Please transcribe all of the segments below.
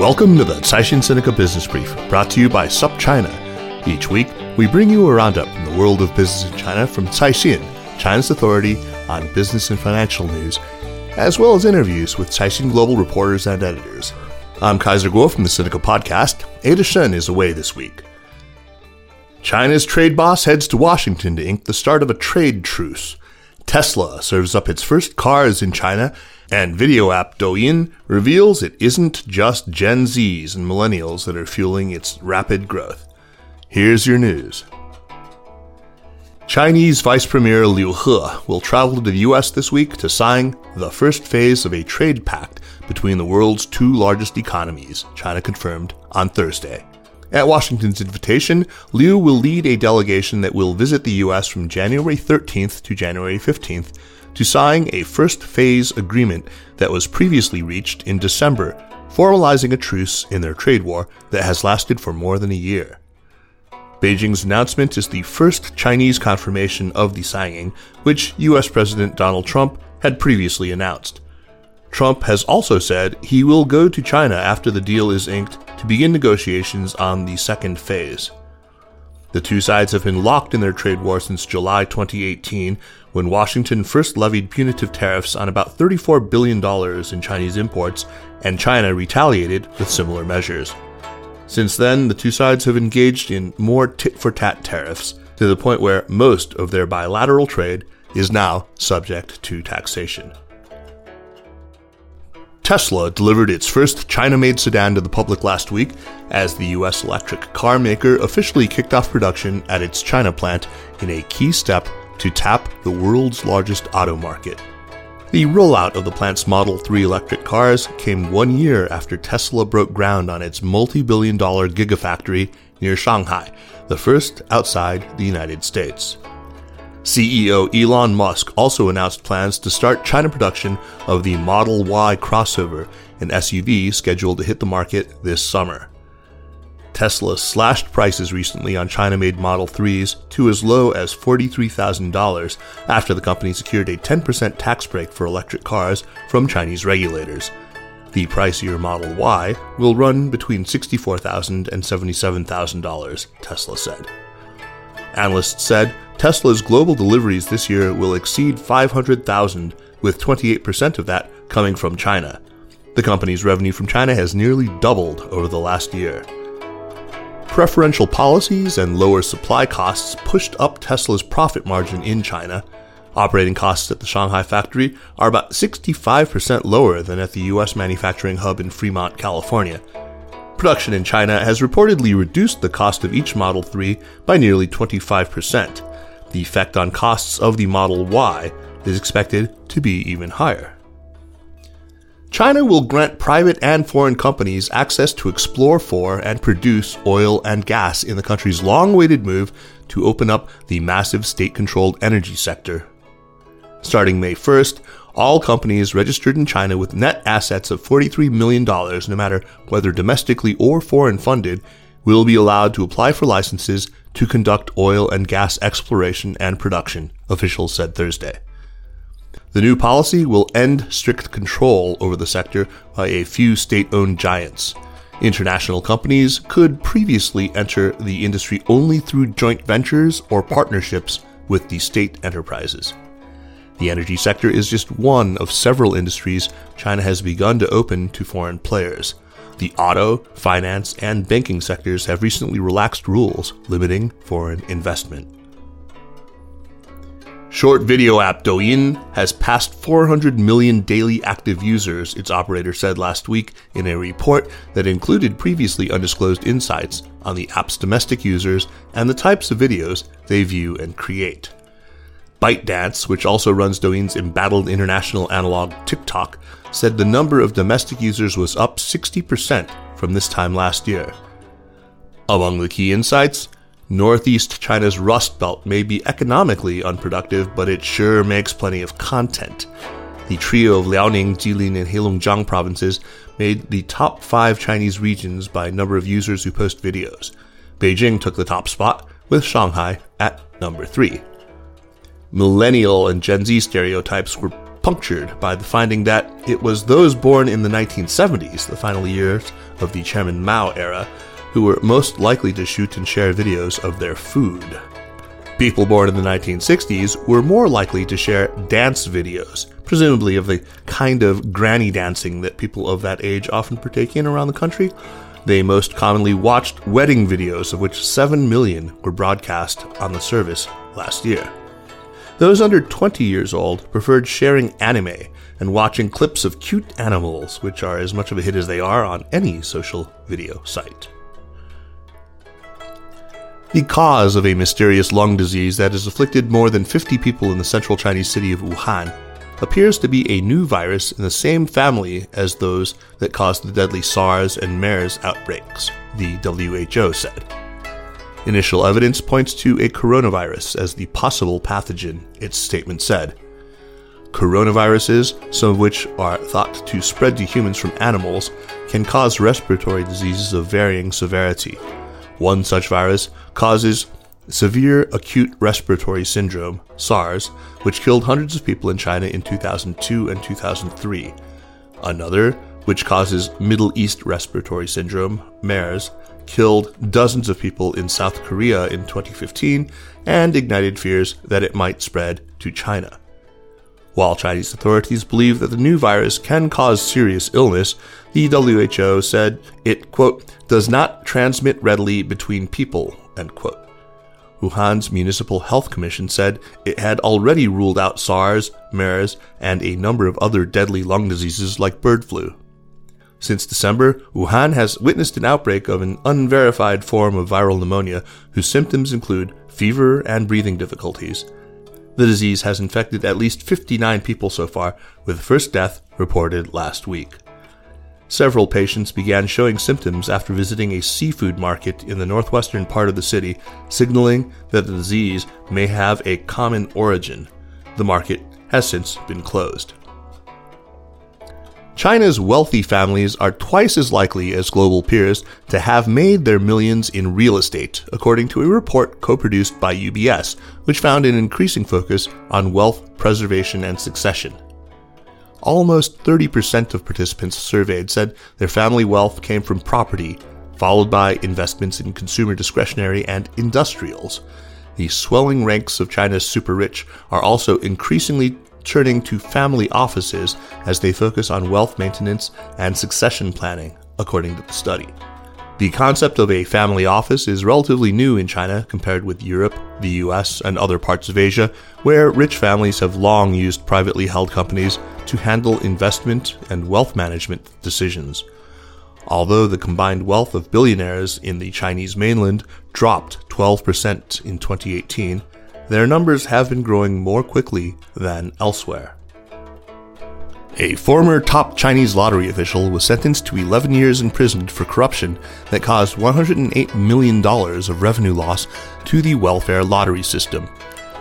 Welcome to the Caixin Sinica Business Brief, brought to you by SupChina. Each week, we bring you a roundup from the world of business in China from Caixin, China's authority on business and financial news, as well as interviews with Caixin Global reporters and editors. I'm Kaiser Kuo from the Sinica Podcast. Ada Shen is away this week. China's trade boss heads to Washington to ink the start of a trade truce. Tesla serves up its first cars in China, and video app Douyin reveals it isn't just Gen Zs and millennials that are fueling its rapid growth. Here's your news. Chinese Vice Premier Liu He will travel to the US this week to sign the first phase of a trade pact between the world's two largest economies, China confirmed on Thursday. At Washington's invitation, Liu will lead a delegation that will visit the U.S. from January 13th to January 15th to sign a first phase agreement that was previously reached in December, formalizing a truce in their trade war that has lasted for more than a year. Beijing's announcement is the first Chinese confirmation of the signing, which U.S. President Donald Trump had previously announced. Trump has also said he will go to China after the deal is inked to begin negotiations on the second phase. The two sides have been locked in their trade war since July 2018, when Washington first levied punitive tariffs on about $34 billion in Chinese imports, and China retaliated with similar measures. Since then, the two sides have engaged in more tit for tat tariffs, to the point where most of their bilateral trade is now subject to taxation. Tesla delivered its first China made sedan to the public last week as the US electric car maker officially kicked off production at its China plant in a key step to tap the world's largest auto market. The rollout of the plant's Model 3 electric cars came one year after Tesla broke ground on its multi billion dollar gigafactory near Shanghai, the first outside the United States. CEO Elon Musk also announced plans to start China production of the Model Y crossover, an SUV scheduled to hit the market this summer. Tesla slashed prices recently on China made Model 3s to as low as $43,000 after the company secured a 10% tax break for electric cars from Chinese regulators. The pricier Model Y will run between $64,000 and $77,000, Tesla said. Analysts said Tesla's global deliveries this year will exceed 500,000, with 28% of that coming from China. The company's revenue from China has nearly doubled over the last year. Preferential policies and lower supply costs pushed up Tesla's profit margin in China. Operating costs at the Shanghai factory are about 65% lower than at the U.S. manufacturing hub in Fremont, California. Production in China has reportedly reduced the cost of each Model 3 by nearly 25%. The effect on costs of the Model Y is expected to be even higher. China will grant private and foreign companies access to explore for and produce oil and gas in the country's long awaited move to open up the massive state controlled energy sector. Starting May 1st, all companies registered in China with net assets of $43 million, no matter whether domestically or foreign funded, will be allowed to apply for licenses to conduct oil and gas exploration and production, officials said Thursday. The new policy will end strict control over the sector by a few state owned giants. International companies could previously enter the industry only through joint ventures or partnerships with the state enterprises. The energy sector is just one of several industries China has begun to open to foreign players. The auto, finance, and banking sectors have recently relaxed rules limiting foreign investment. Short video app Douyin has passed 400 million daily active users, its operator said last week in a report that included previously undisclosed insights on the app's domestic users and the types of videos they view and create. ByteDance, which also runs Douyin's embattled international analog TikTok, said the number of domestic users was up 60% from this time last year. Among the key insights, Northeast China's Rust Belt may be economically unproductive, but it sure makes plenty of content. The trio of Liaoning, Jilin, and Heilongjiang provinces made the top five Chinese regions by number of users who post videos. Beijing took the top spot, with Shanghai at number three. Millennial and Gen Z stereotypes were punctured by the finding that it was those born in the 1970s, the final years of the Chairman Mao era, who were most likely to shoot and share videos of their food. People born in the 1960s were more likely to share dance videos, presumably of the kind of granny dancing that people of that age often partake in around the country. They most commonly watched wedding videos, of which 7 million were broadcast on the service last year. Those under 20 years old preferred sharing anime and watching clips of cute animals, which are as much of a hit as they are on any social video site. The cause of a mysterious lung disease that has afflicted more than 50 people in the central Chinese city of Wuhan appears to be a new virus in the same family as those that caused the deadly SARS and MERS outbreaks, the WHO said. Initial evidence points to a coronavirus as the possible pathogen, its statement said. Coronaviruses, some of which are thought to spread to humans from animals, can cause respiratory diseases of varying severity. One such virus causes severe acute respiratory syndrome, SARS, which killed hundreds of people in China in 2002 and 2003. Another, which causes Middle East respiratory syndrome, MERS, killed dozens of people in South Korea in 2015 and ignited fears that it might spread to China. While Chinese authorities believe that the new virus can cause serious illness, the WHO said it, quote, does not transmit readily between people, end quote. Wuhan's Municipal Health Commission said it had already ruled out SARS, MERS, and a number of other deadly lung diseases like bird flu. Since December, Wuhan has witnessed an outbreak of an unverified form of viral pneumonia whose symptoms include fever and breathing difficulties. The disease has infected at least 59 people so far, with the first death reported last week. Several patients began showing symptoms after visiting a seafood market in the northwestern part of the city, signaling that the disease may have a common origin. The market has since been closed. China's wealthy families are twice as likely as global peers to have made their millions in real estate, according to a report co produced by UBS, which found an increasing focus on wealth preservation and succession. Almost 30% of participants surveyed said their family wealth came from property, followed by investments in consumer discretionary and industrials. The swelling ranks of China's super rich are also increasingly turning to family offices as they focus on wealth maintenance and succession planning, according to the study. The concept of a family office is relatively new in China compared with Europe, the US, and other parts of Asia, where rich families have long used privately held companies to handle investment and wealth management decisions. Although the combined wealth of billionaires in the Chinese mainland dropped 12% in 2018, their numbers have been growing more quickly than elsewhere. A former top Chinese lottery official was sentenced to 11 years in prison for corruption that caused $108 million of revenue loss to the welfare lottery system.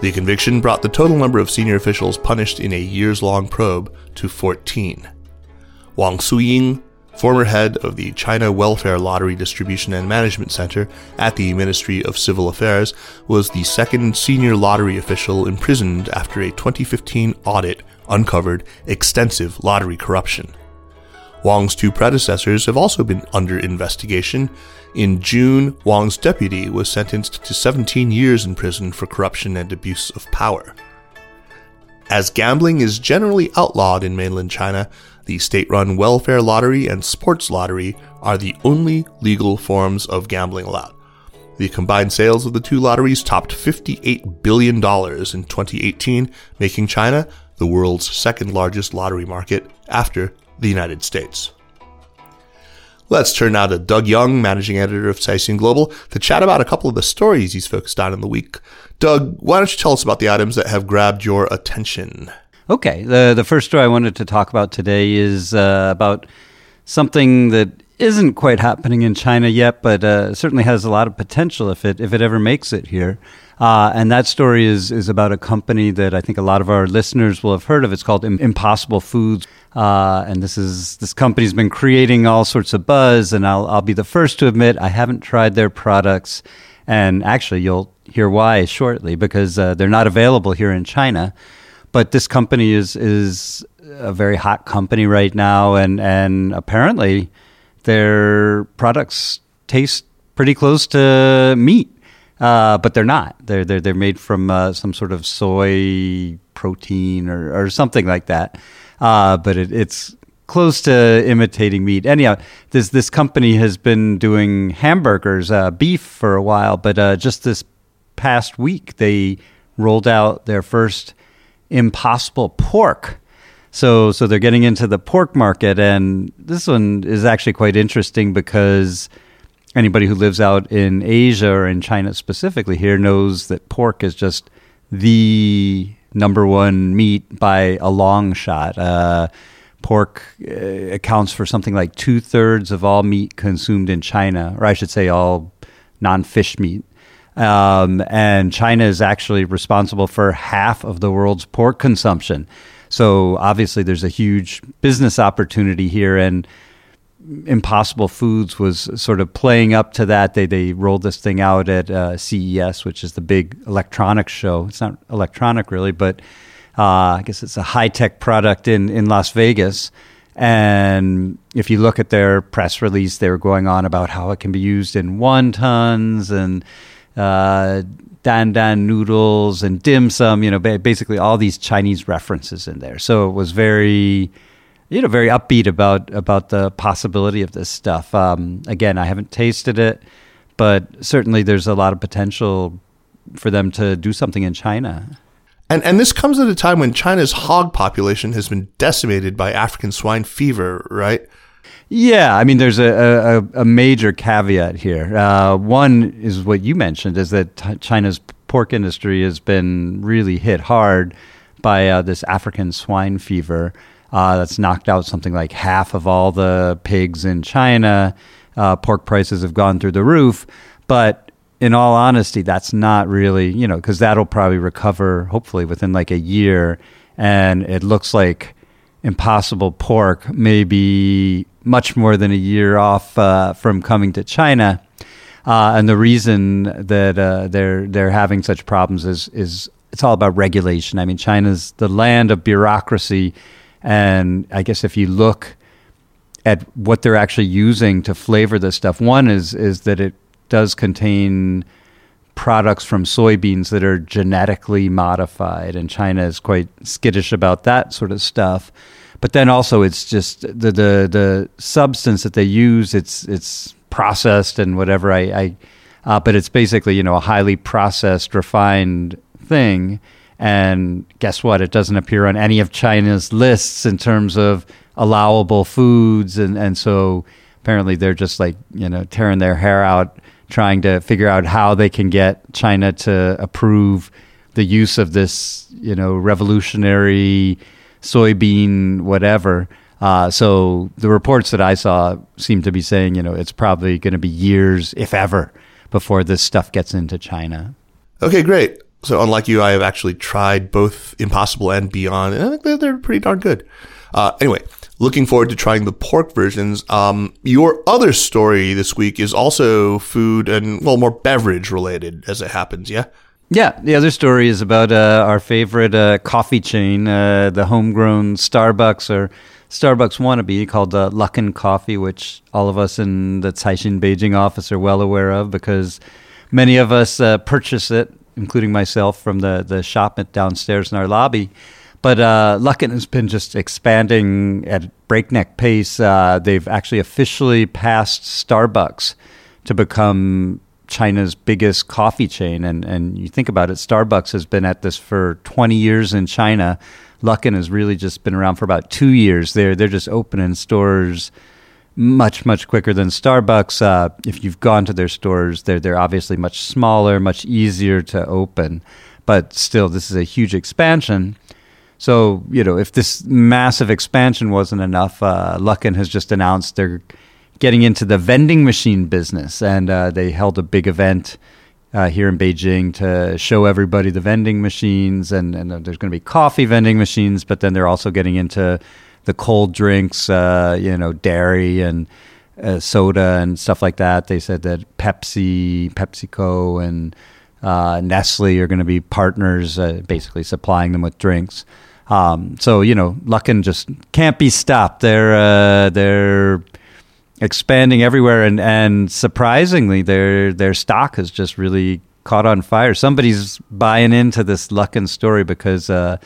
The conviction brought the total number of senior officials punished in a years long probe to 14. Wang Suying former head of the China Welfare Lottery Distribution and Management Center at the Ministry of Civil Affairs, was the second senior lottery official imprisoned after a 2015 audit uncovered extensive lottery corruption. Wang's two predecessors have also been under investigation. In June, Wang's deputy was sentenced to 17 years in prison for corruption and abuse of power. As gambling is generally outlawed in mainland China, the state run welfare lottery and sports lottery are the only legal forms of gambling allowed. The combined sales of the two lotteries topped $58 billion in 2018, making China the world's second largest lottery market after the United States. Let's turn now to Doug Young, managing editor of Caixin Global, to chat about a couple of the stories he's focused on in the week. Doug, why don't you tell us about the items that have grabbed your attention? Okay, the the first story I wanted to talk about today is uh, about something that isn't quite happening in China yet, but uh, certainly has a lot of potential if it if it ever makes it here. Uh, and that story is is about a company that I think a lot of our listeners will have heard of. It's called Impossible Foods. Uh, and this is this company's been creating all sorts of buzz, and I'll I'll be the first to admit I haven't tried their products, and actually you'll hear why shortly because uh, they're not available here in China. But this company is is a very hot company right now, and and apparently their products taste pretty close to meat. Uh, but they're not. They're they're they're made from uh, some sort of soy protein or, or something like that uh, but it, it's close to imitating meat. Anyhow, this this company has been doing hamburgers, uh, beef for a while, but uh, just this past week they rolled out their first Impossible Pork. So so they're getting into the pork market, and this one is actually quite interesting because anybody who lives out in Asia or in China specifically here knows that pork is just the number one meat by a long shot. Uh, pork uh, accounts for something like two thirds of all meat consumed in China, or I should say, all non fish meat. Um, and China is actually responsible for half of the world's pork consumption. So obviously, there's a huge business opportunity here, and Impossible Foods was sort of playing up to that. They they rolled this thing out at uh, CES, which is the big electronics show. It's not electronic really, but uh, I guess it's a high tech product in in Las Vegas. And if you look at their press release, they were going on about how it can be used in wontons and uh, dan dan noodles and dim sum. You know, basically all these Chinese references in there. So it was very you know very upbeat about about the possibility of this stuff. Um, again, I haven't tasted it, but certainly there's a lot of potential for them to do something in China. And and this comes at a time when China's hog population has been decimated by African swine fever, right? Yeah, I mean, there's a, a, a major caveat here. Uh, one is what you mentioned is that t- China's pork industry has been really hit hard by uh, this African swine fever. Uh, that's knocked out something like half of all the pigs in China. Uh, pork prices have gone through the roof. But in all honesty, that's not really, you know, because that'll probably recover hopefully within like a year. And it looks like impossible pork may be much more than a year off uh, from coming to China. Uh, and the reason that uh, they're they're having such problems is is it's all about regulation. I mean, China's the land of bureaucracy and I guess if you look at what they're actually using to flavor this stuff, one is is that it does contain products from soybeans that are genetically modified, and China is quite skittish about that sort of stuff. But then also, it's just the the the substance that they use. It's it's processed and whatever. I, I uh, but it's basically you know a highly processed, refined thing and guess what? It doesn't appear on any of China's lists in terms of allowable foods. And, and so apparently they're just like, you know, tearing their hair out trying to figure out how they can get China to approve the use of this, you know, revolutionary soybean whatever. Uh, so the reports that I saw seem to be saying, you know, it's probably going to be years, if ever, before this stuff gets into China. Okay, great. So unlike you, I have actually tried both Impossible and Beyond, and I think they're, pretty darn good. Uh, anyway, looking forward to trying the pork versions. Um, your other story this week is also food and well, more beverage related, as it happens. Yeah. Yeah, the other story is about uh, our favorite uh, coffee chain, uh, the homegrown Starbucks or Starbucks wannabe called uh, Luckin Coffee, which all of us in the Caixin Beijing office are well aware of because many of us uh, purchase it, including myself, from the, the shop downstairs in our lobby. But uh, Luckin has been just expanding at breakneck pace. Uh, they've actually officially passed Starbucks to become China's biggest coffee chain. And, and you think about it, Starbucks has been at this for 20 years in China. Luckin has really just been around for about two years. They're they're just opening stores much much quicker than Starbucks. Uh, if you've gone to their stores, they're they're obviously much smaller, much easier to open, but still, this is a huge expansion. So you know, if this massive expansion wasn't enough, uh, Luckin has just announced they're getting into the vending machine business, and uh, they held a big event uh, here in Beijing to show everybody the vending machines, and, and there's going to be coffee vending machines, but then they're also getting into the cold drinks, uh, you know, dairy and uh, soda and stuff like that. They said that Pepsi, PepsiCo, and uh, Nestle are going to be partners, uh, basically supplying them with drinks. Um, so you know, Luckin just can't be stopped. They're uh, they're expanding everywhere, and and surprisingly, their their stock has just really caught on fire. Somebody's buying into this Luckin story because uh,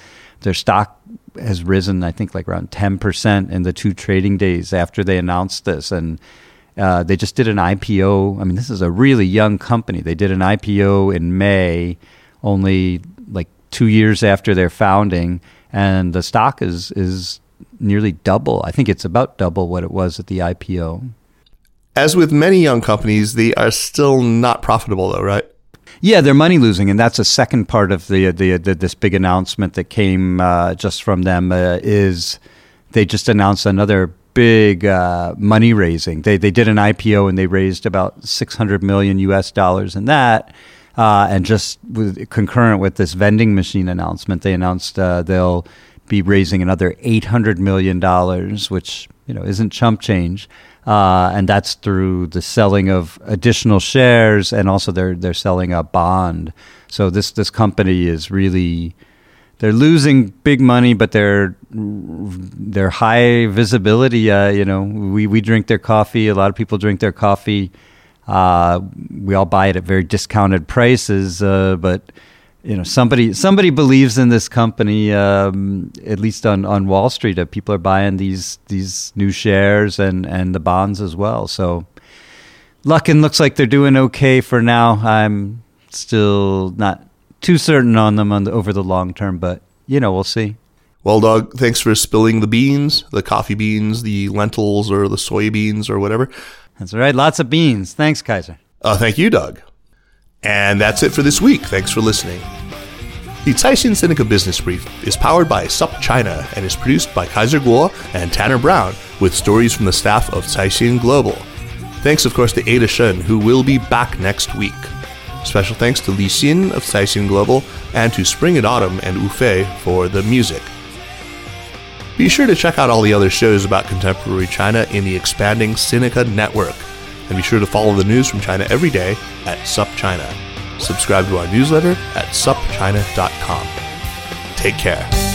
their stock has risen, I think, like around ten percent in the two trading days after they announced this, and uh, they just did an IPO. I mean, this is a really young company. They did an IPO in May, only like two years after their founding, and the stock is is nearly double. I think it's about double what it was at the IPO. As with many young companies, they are still not profitable, though, right? Yeah, they're money losing, and that's a second part of the, the, the this big announcement that came uh, just from them. Uh, is they just announced another big uh, money raising. They they did an IPO and they raised about six hundred million U.S. dollars in that. Uh, and just with, concurrent with this vending machine announcement, they announced uh, they'll be raising another $800 million, which you know isn't chump change. Uh, and that's through the selling of additional shares, and also they're they're selling a bond. So this this company is really they're losing big money, but they're they're high visibility. Uh, you know, we we drink their coffee. A lot of people drink their coffee. Uh, we all buy it at very discounted prices, uh, but you know somebody somebody believes in this company um, at least on, on Wall Street uh, people are buying these these new shares and and the bonds as well. So Luckin looks like they're doing okay for now. I'm still not too certain on them on the, over the long term but you know we'll see. Well Doug thanks for spilling the beans the coffee beans the lentils or the soybeans or whatever. That's right. Lots of beans. Thanks Kaiser. Uh, thank you Doug and that's it for this week. Thanks for listening. The Caixin Sinica Business Brief is powered by SupChina and is produced by Kaiser Kuo and Tanner Brown with stories from the staff of Caixin Global. Thanks, of course, to Ada Shen, who will be back next week. Special thanks to Li Xin of Caixin Global and to Spring and Autumn and Ufei for the music. Be sure to check out all the other shows about contemporary China in the expanding Sinica network and be sure to follow the news from China every day at SupChina. Subscribe to our newsletter at supchina.com. Take care.